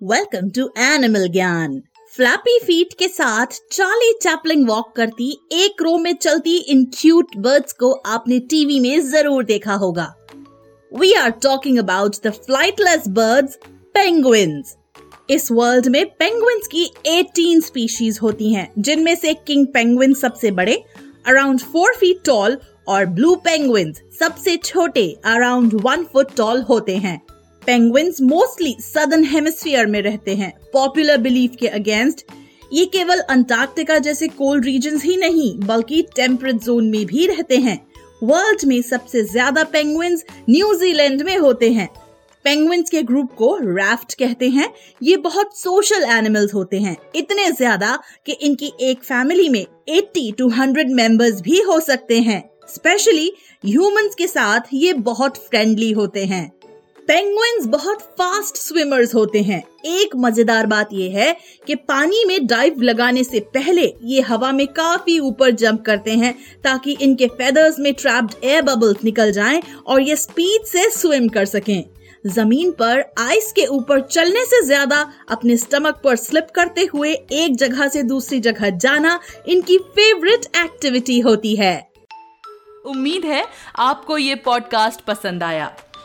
Welcome to animal ज्ञान Flappy Feet के साथ चार्ली चैपलिंग वॉक करती एक रो में चलती इन क्यूट बर्ड्स को आपने टीवी में ज़रूर देखा होगा we are talking about the flightless birds penguins इस वर्ल्ड में पेंगुइन्स की 18 स्पीशीज होती हैं, जिनमें से किंग पेंगुइन सबसे बड़े अराउंड फोर फीट टॉल और ब्लू पेंगुइन्स सबसे छोटे अराउंड वन फुट टॉल होते हैं पेंगुइन्स मोस्टली सदर्न हेमिस्फीयर में रहते हैं। पॉपुलर बिलीफ के अगेंस्ट ये केवल अंटार्कटिका जैसे कोल्ड रीजन ही नहीं, बल्कि टेम्परेट जोन में भी रहते हैं। वर्ल्ड में सबसे ज़्यादा पेंगुइन्स न्यूजीलैंड में होते हैं। पेंगुइन्स के ग्रुप को राफ्ट कहते हैं। ये बहुत सोशल एनिमल्स होते हैं। इतने ज़्यादा कि इनकी एक फैमिली में 80 टू 100 मेंबर्स भी हो सकते हैं। स्पेशली ह्यूमंस के साथ ये बहुत फ्रेंडली होते हैं। पेंगुइन्स बहुत फास्ट स्विमर्स होते हैं। एक मज़ेदार बात यह है कि पानी में डाइव लगाने से पहले ये हवा में काफ़ी ऊपर जंप करते हैं ताकि इनके फेदर्स में ट्रैप्ड एयर बबल्स निकल जाएँ और ये स्पीड से स्विम कर सकें। ज़मीन पर आइस के ऊपर चलने से ज़्यादा अपने स्टमक पर स्लिप करते हुए एक जगह से दूसरी जगह जाना इनकी फेवरेट एक्टिविटी होती है। उम्मीद है आपको ये पॉडकास्ट पसंद आया।